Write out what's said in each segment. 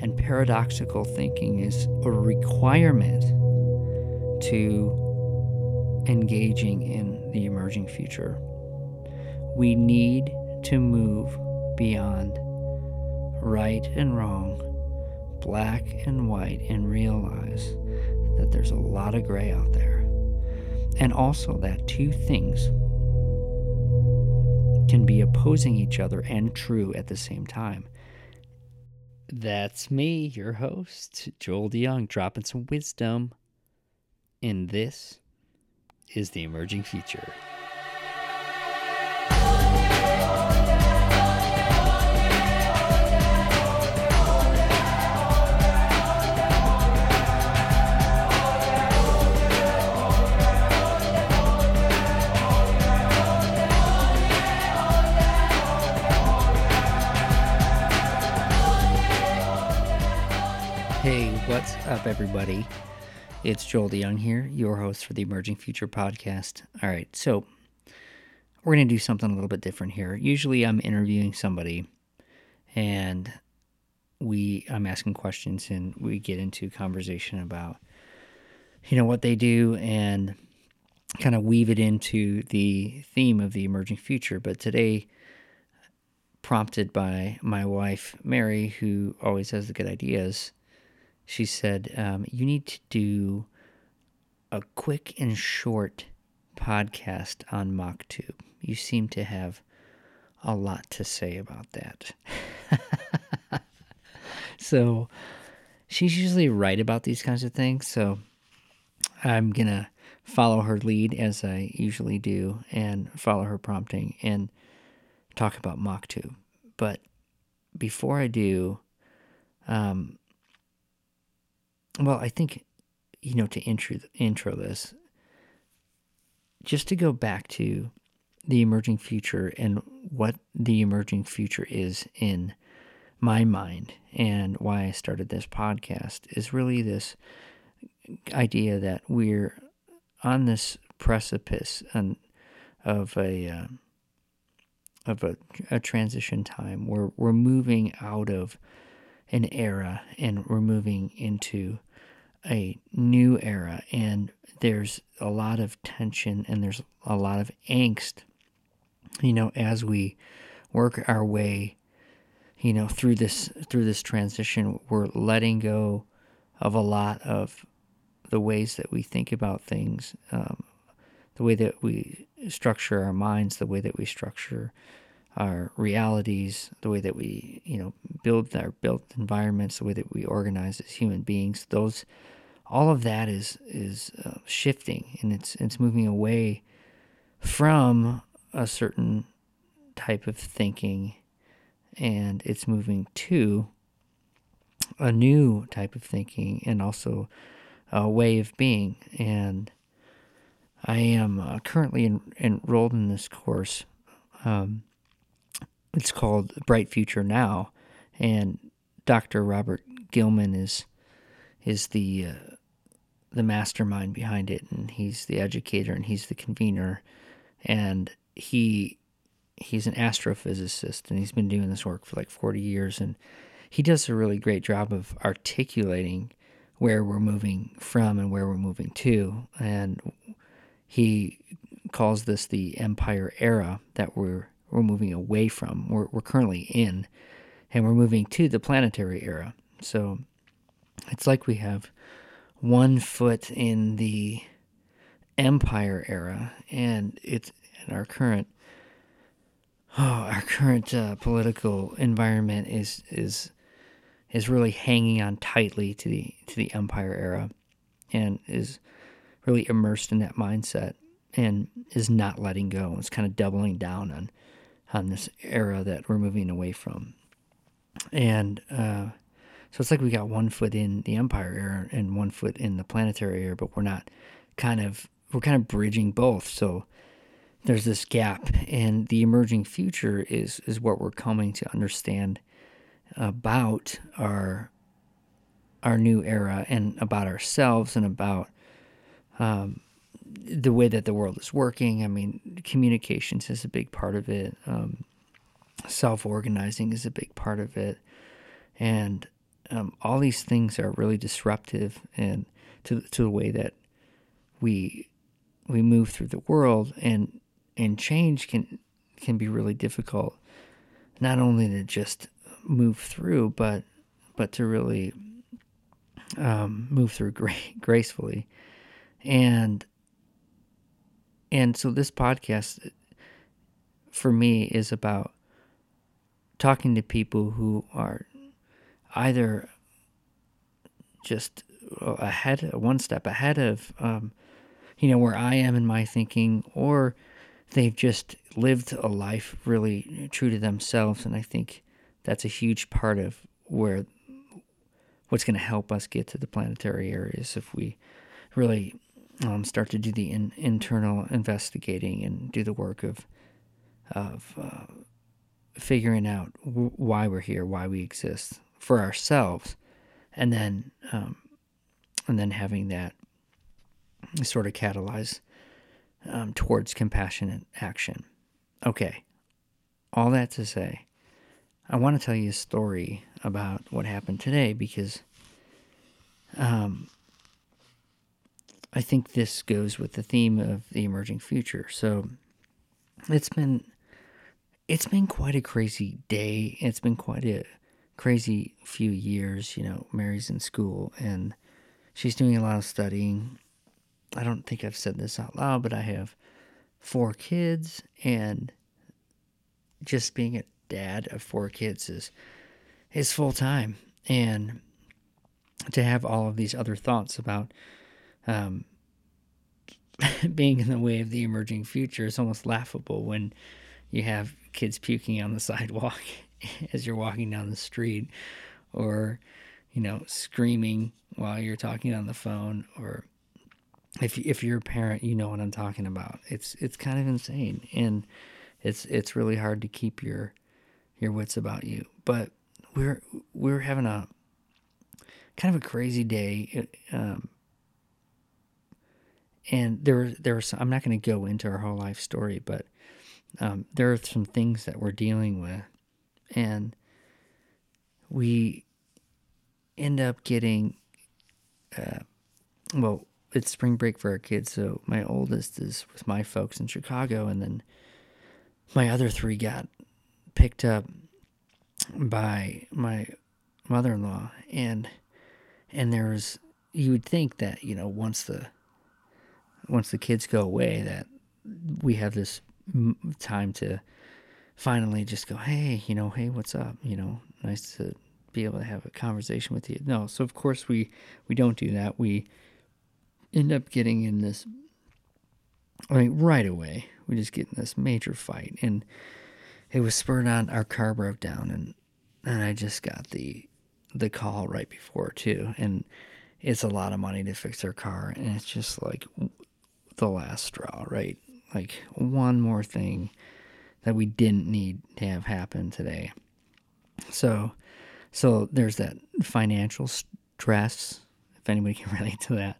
And paradoxical thinking is a requirement to engaging in the emerging future. We need to move beyond right and wrong, black and white, and realize that there's a lot of gray out there. And also that two things can be opposing each other and true at the same time. That's me, your host, Joel De Jong, dropping some wisdom. And this is the emerging future. Everybody? It's Joel De Jong here, your host for the Emerging Future podcast. All right, so we're going to do something a little bit different here. Usually, I'm interviewing somebody, and we I'm asking questions, and we get into conversation about you know what they do and kind of weave it into the theme of the emerging future. But today, prompted by my wife Mary, who always has the good ideas she said, um, You need to do a quick and short podcast on Maktub. You seem to have a lot to say about that. so she's usually right about these kinds of things. So I'm going to follow her lead as I usually do and follow her prompting and talk about Maktub. But before I do, um, well, I think, you know, to intro, intro this, just to go back to the emerging future and what the emerging future is in my mind and why I started this podcast is really this idea that we're on this precipice and of a uh, of a, a transition time where we're moving out of an era and we're moving into a new era and there's a lot of tension and there's a lot of angst you know as we work our way you know through this through this transition. We're letting go of a lot of the ways that we think about things um, the way that we structure our minds the way that we structure our realities the way that we you know build our built environments the way that we organize as human beings those all of that is is uh, shifting and it's it's moving away from a certain type of thinking and it's moving to a new type of thinking and also a way of being. And I am uh, currently in, enrolled in this course um, it's called Bright Future Now and Dr. Robert Gilman is is the uh, the mastermind behind it and he's the educator and he's the convener and he he's an astrophysicist and he's been doing this work for like 40 years and he does a really great job of articulating where we're moving from and where we're moving to and he calls this the empire era that we're we're moving away from we're, we're currently in and we're moving to the planetary era so it's like we have one foot in the empire era, and it's our current oh, our current uh, political environment is is is really hanging on tightly to the to the empire era, and is really immersed in that mindset and is not letting go. It's kind of doubling down on on this era that we're moving away from, and uh, so it's like we got one foot in the empire era and one foot in the planetary era, but we're not kind of we're kind of bridging both. So there's this gap, and the emerging future is is what we're coming to understand about our our new era and about ourselves and about um, the way that the world is working. I mean, communications is a big part of it. Um, Self organizing is a big part of it, and um, all these things are really disruptive and to to the way that we we move through the world and and change can can be really difficult not only to just move through but but to really um, move through gra- gracefully and and so this podcast for me is about talking to people who are either just ahead, one step ahead of, um, you know, where I am in my thinking, or they've just lived a life really true to themselves. And I think that's a huge part of where what's going to help us get to the planetary areas if we really um, start to do the in, internal investigating and do the work of of uh, figuring out w- why we're here, why we exist for ourselves, and then um, and then having that sort of catalyze um, towards compassionate action. Okay, all that to say, I want to tell you a story about what happened today because um, I think this goes with the theme of the emerging future. So it's been it's been quite a crazy day. It's been quite a crazy few years. You know, Mary's in school and she's doing a lot of studying. I don't think I've said this out loud, but I have four kids, and just being a dad of four kids is is full time, and to have all of these other thoughts about um, being in the way of the emerging future is almost laughable when you have kids puking on the sidewalk as you're walking down the street or you know screaming while you're talking on the phone or if if you're a parent you know what I'm talking about. It's it's kind of insane and it's it's really hard to keep your your wits about you. But we're we're having a kind of a crazy day um, and there there are some, I'm not going to go into our whole life story but um, there are some things that we're dealing with, and we end up getting, uh, well, it's spring break for our kids. So my oldest is with my folks in Chicago, and then my other three got picked up by my mother-in-law, and and there's you would think that you know once the once the kids go away that we have this time to finally just go, hey, you know, hey, what's up? You know, nice to be able to have a conversation with you. No, so of course we we don't do that. We end up getting in this. I mean, right away we just get in this major fight, and it was spurred on. Our car broke down, and and I just got the the call right before too, and it's a lot of money to fix our car, and it's just like the last straw, right? like one more thing that we didn't need to have happen today. So, so there's that financial stress. If anybody can relate to that,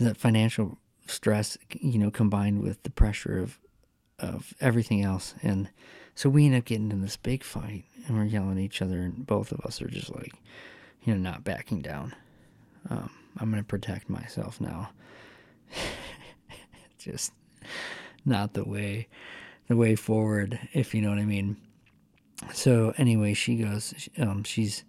that financial stress, you know, combined with the pressure of of everything else, and so we end up getting in this big fight, and we're yelling at each other, and both of us are just like, you know, not backing down. Um, I'm gonna protect myself now. just not the way the way forward if you know what i mean. So anyway she goes um, she's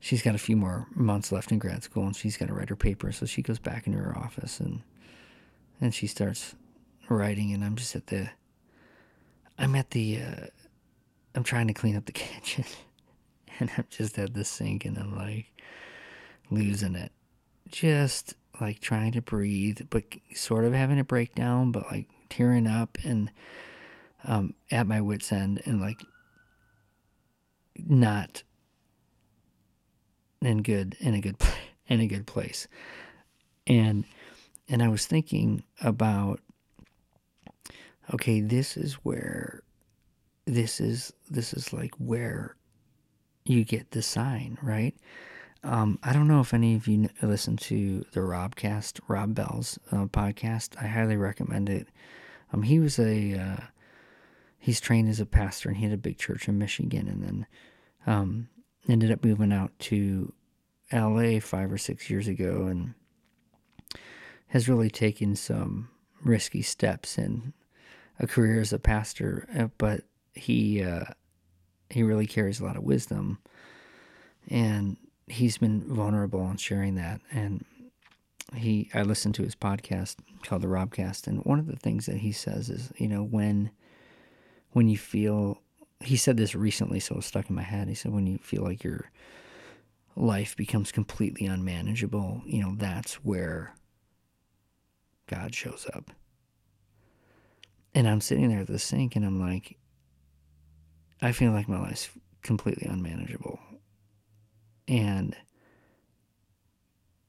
she's got a few more months left in grad school and she's got to write her paper. So she goes back into her office and and she starts writing and i'm just at the i'm at the uh, i'm trying to clean up the kitchen and i'm just at the sink and i'm like losing it just like trying to breathe, but sort of having a breakdown, but like tearing up and um, at my wits' end and like not in good in a good in a good place. And and I was thinking about okay, this is where this is this is like where you get the sign, right? Um, I don't know if any of you listen to the Robcast, Rob Bell's uh, podcast. I highly recommend it. Um, he was a uh, he's trained as a pastor, and he had a big church in Michigan, and then um, ended up moving out to LA five or six years ago and has really taken some risky steps in a career as a pastor, uh, but he uh, he really carries a lot of wisdom, and he's been vulnerable in sharing that. And he, I listened to his podcast called the Robcast, and one of the things that he says is, you know, when when you feel, he said this recently, so it was stuck in my head. He said, when you feel like your life becomes completely unmanageable, you know, that's where God shows up. And I'm sitting there at the sink and I'm like, I feel like my life's completely unmanageable. And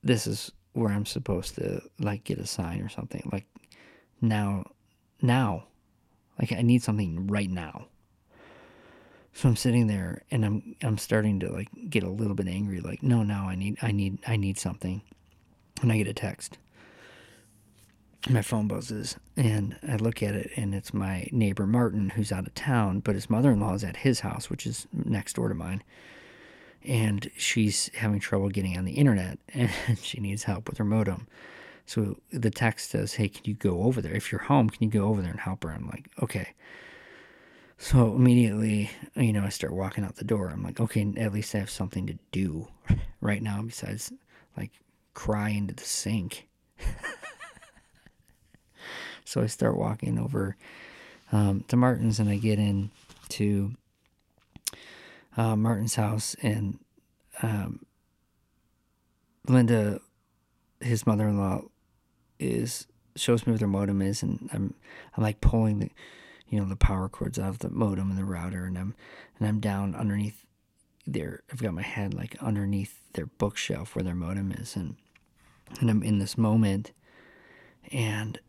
this is where I'm supposed to like get a sign or something. Like now now. Like I need something right now. So I'm sitting there and I'm I'm starting to like get a little bit angry, like, no, now I need I need I need something. And I get a text my phone buzzes and I look at it and it's my neighbor Martin who's out of town, but his mother in law is at his house, which is next door to mine. And she's having trouble getting on the internet and she needs help with her modem. So the text says, Hey, can you go over there? If you're home, can you go over there and help her? I'm like, Okay. So immediately, you know, I start walking out the door. I'm like, okay, at least I have something to do right now besides like cry into the sink. So I start walking over um, to Martin's and I get in to uh, Martin's house and um, Linda, his mother-in-law, is shows me where their modem is, and I'm I'm like pulling the, you know, the power cords out of the modem and the router, and I'm and I'm down underneath their. I've got my head like underneath their bookshelf where their modem is, and and I'm in this moment, and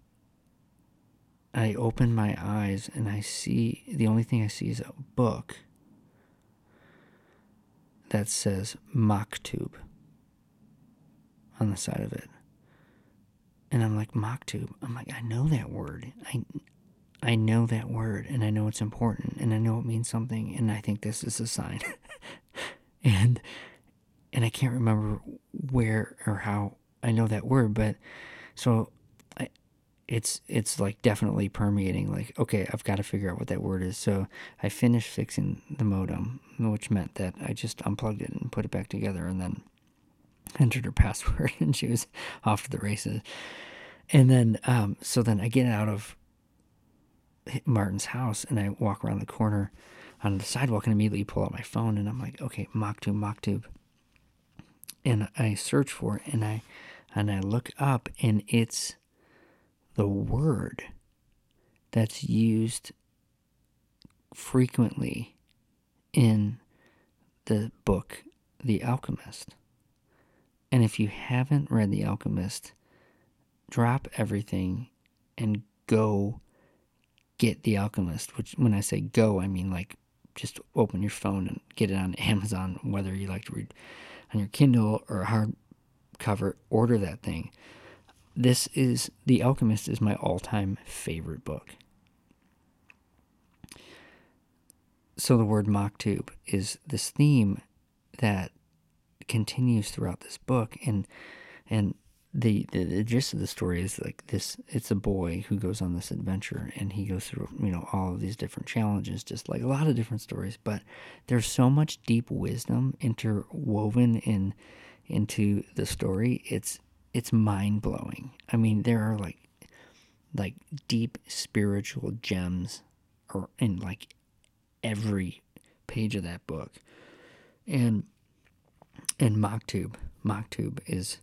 I open my eyes and I see the only thing I see is a book that says Maktub on the side of it. And I'm like, Maktub. I'm like, I know that word. I, I know that word and I know it's important and I know it means something and I think this is a sign. and and I can't remember where or how I know that word, but so it's it's like definitely permeating like okay i've got to figure out what that word is. So i finished fixing the modem which meant that i just unplugged it and put it back together and then entered her password and she was off to the races. And then um, so then i get out of martin's house and i walk around the corner on the sidewalk and immediately pull out my phone and i'm like okay maktub maktub and i search for it and i and i look up and it's the word that's used frequently in the book The Alchemist. And if you haven't read The Alchemist, drop everything and go get The Alchemist. Which, when I say go, I mean like just open your phone and get it on Amazon, whether you like to read on your Kindle or hardcover, order that thing this is The Alchemist is my all-time favorite book. So the word maktub is this theme that continues throughout this book and and the, the, the gist of the story is like this it's a boy who goes on this adventure and he goes through you know all of these different challenges just like a lot of different stories but there's so much deep wisdom interwoven in into the story it's it's mind blowing. I mean, there are like like deep spiritual gems or in like every page of that book. And and maktub, maktub is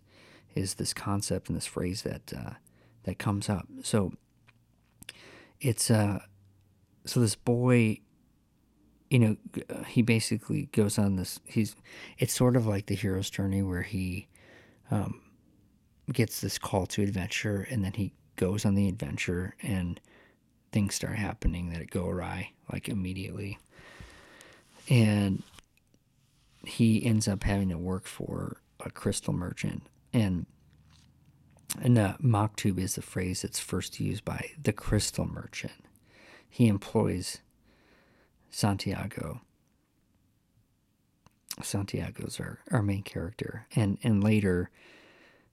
is this concept and this phrase that uh, that comes up. So it's uh so this boy you know he basically goes on this he's it's sort of like the hero's journey where he um, gets this call to adventure and then he goes on the adventure and things start happening that go awry like immediately. And he ends up having to work for a crystal merchant. And and uh, maktub is the phrase that's first used by the crystal merchant. He employs santiago. Santiago's our, our main character, and and later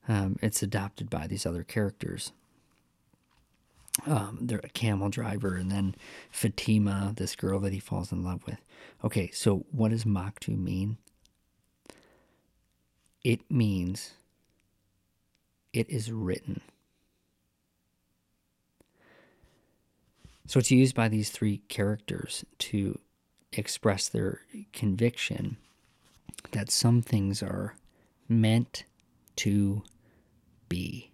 um, it's adopted by these other characters. Um, they're a camel driver, and then Fatima, this girl that he falls in love with. Okay, so what does Maktub mean? It means it is written. So it's used by these three characters to express their conviction that some things are meant to be.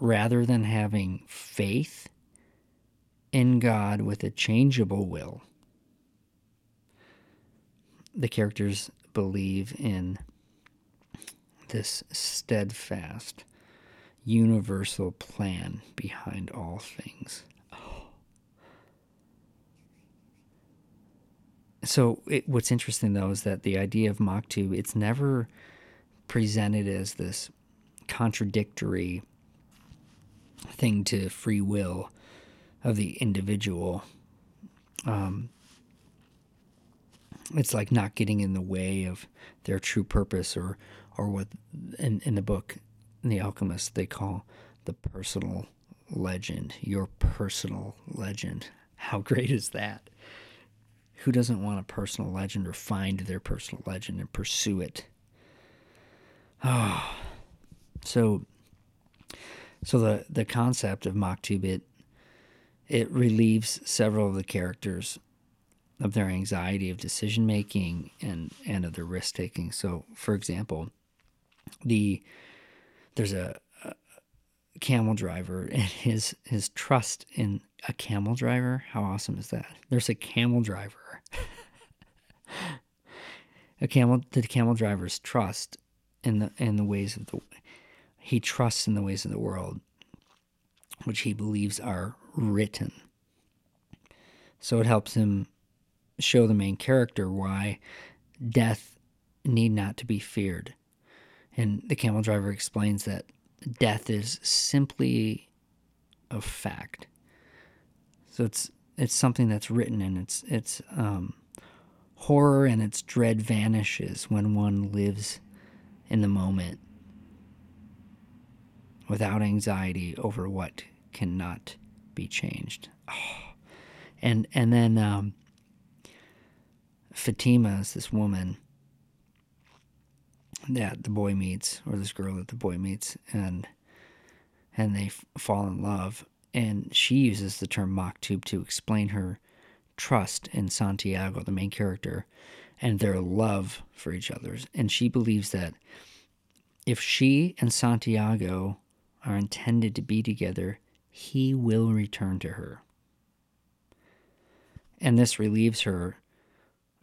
Rather than having faith in God with a changeable will, the characters believe in this steadfast, universal plan behind all things. So, it, what's interesting though is that the idea of Maktub, it's never presented as this contradictory thing to free will of the individual. Um, it's like not getting in the way of their true purpose or or what in, in the book in the alchemist they call the personal legend your personal legend. How great is that? Who doesn't want a personal legend or find their personal legend and pursue it? Oh so so the the concept of maktub it it relieves several of the characters of their anxiety of decision making and and of their risk taking. So, for example, the there's a, a, camel driver and his his trust in a camel driver. How awesome is that? There's a camel driver. a camel the camel driver's trust in the in the ways of the he trusts in the ways of the world, which he believes are written. So it helps him show the main character why death need not to be feared. And the camel driver explains that death is simply a fact. So it's it's something that's written and it's it's um, horror and its dread vanishes when one lives in the moment without anxiety over what cannot be changed. Oh. And and then um, Fatima is this woman that the boy meets, or this girl that the boy meets, and and they f- fall in love. And she uses the term maktub to explain her trust in Santiago, the main character, and their love for each other. And she believes that if she and Santiago are intended to be together, he will return to her. And this relieves her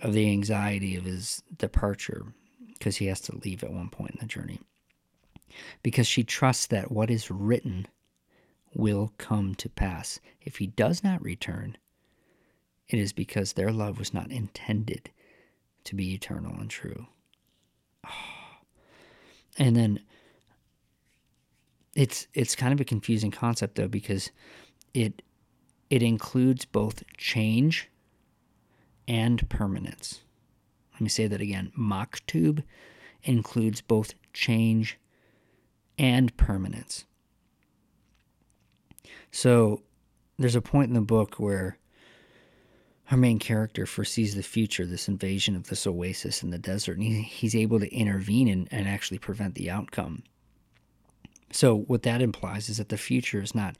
of the anxiety of his departure because he has to leave at one point in the journey. Because she trusts that what is written will come to pass. If he does not return, it is because their love was not intended to be eternal and true. Oh. And then it's it's kind of a confusing concept though because it it includes both change and permanence. Let me say that again. Maktub includes both change and permanence. So there's a point in the book where our main character foresees the future, this invasion of this oasis in the desert, and he, he's able to intervene and, and actually prevent the outcome. So, what that implies is that the future is not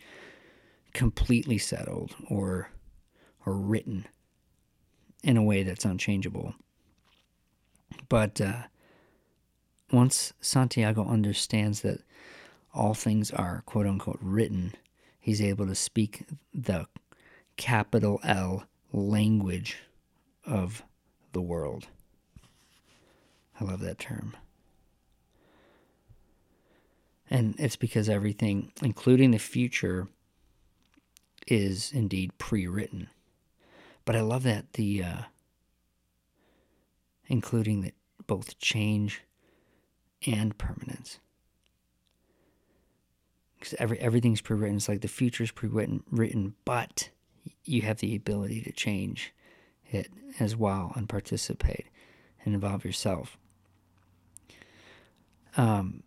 completely settled or, or written in a way that's unchangeable. But uh, once Santiago understands that all things are quote unquote written, he's able to speak the capital L language of the world. I love that term. And it's because everything, including the future, is indeed pre written. But I love that the uh, including the, both change and permanence. Because every everything's pre-written. It's like the future's pre-written, written, but you have the ability to change it as well and participate and involve yourself. Um,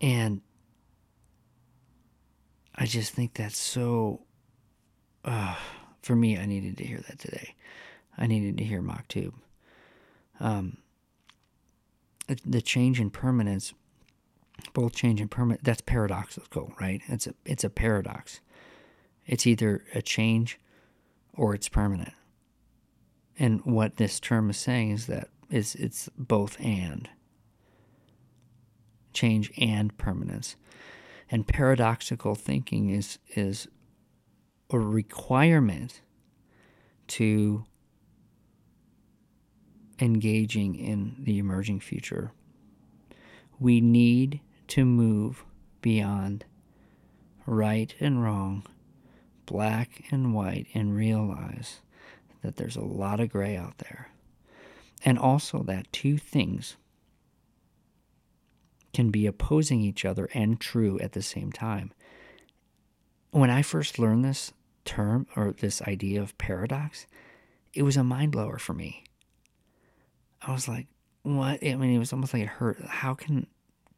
and I just think that's so. Uh, for me, I needed to hear that today. I needed to hear Maktub. Um, the change in permanence, both change and permanent, that's paradoxical, right? It's a it's a paradox. It's either a change or it's permanent. And what this term is saying is that is it's both and change and permanence. And paradoxical thinking is is a requirement to engaging in the emerging future. We need to move beyond right and wrong, black and white, and realize that there's a lot of gray out there. And also that two things can be opposing each other and true at the same time. When I first learned this term or this idea of paradox, it was a mind blower for me. I was like, what? I mean, it was almost like it hurt. How can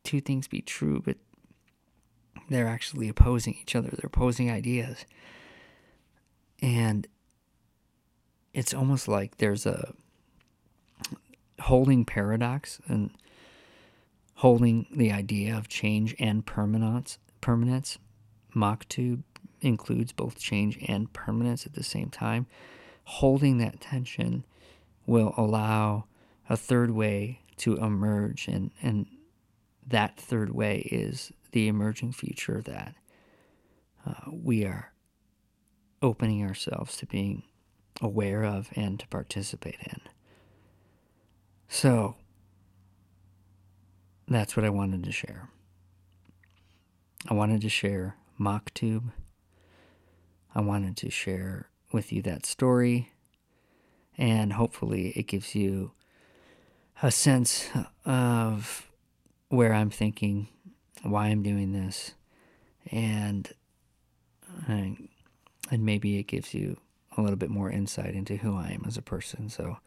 two things be true, but they're actually opposing each other? They're opposing ideas. And it's almost like there's a holding paradox and holding the idea of change and permanence. Permanence. Maktub includes both change and permanence at the same time. Holding that tension will allow a third way to emerge, and, and that third way is the emerging future that uh, we are opening ourselves to being aware of and to participate in. So, that's what I wanted to share. I wanted to share Maktub. I wanted to share with you that story, and hopefully, it gives you a sense of where I'm thinking, why I'm doing this, and and maybe it gives you a little bit more insight into who I am as a person. So,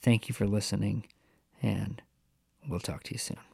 thank you for listening, and we'll talk to you soon.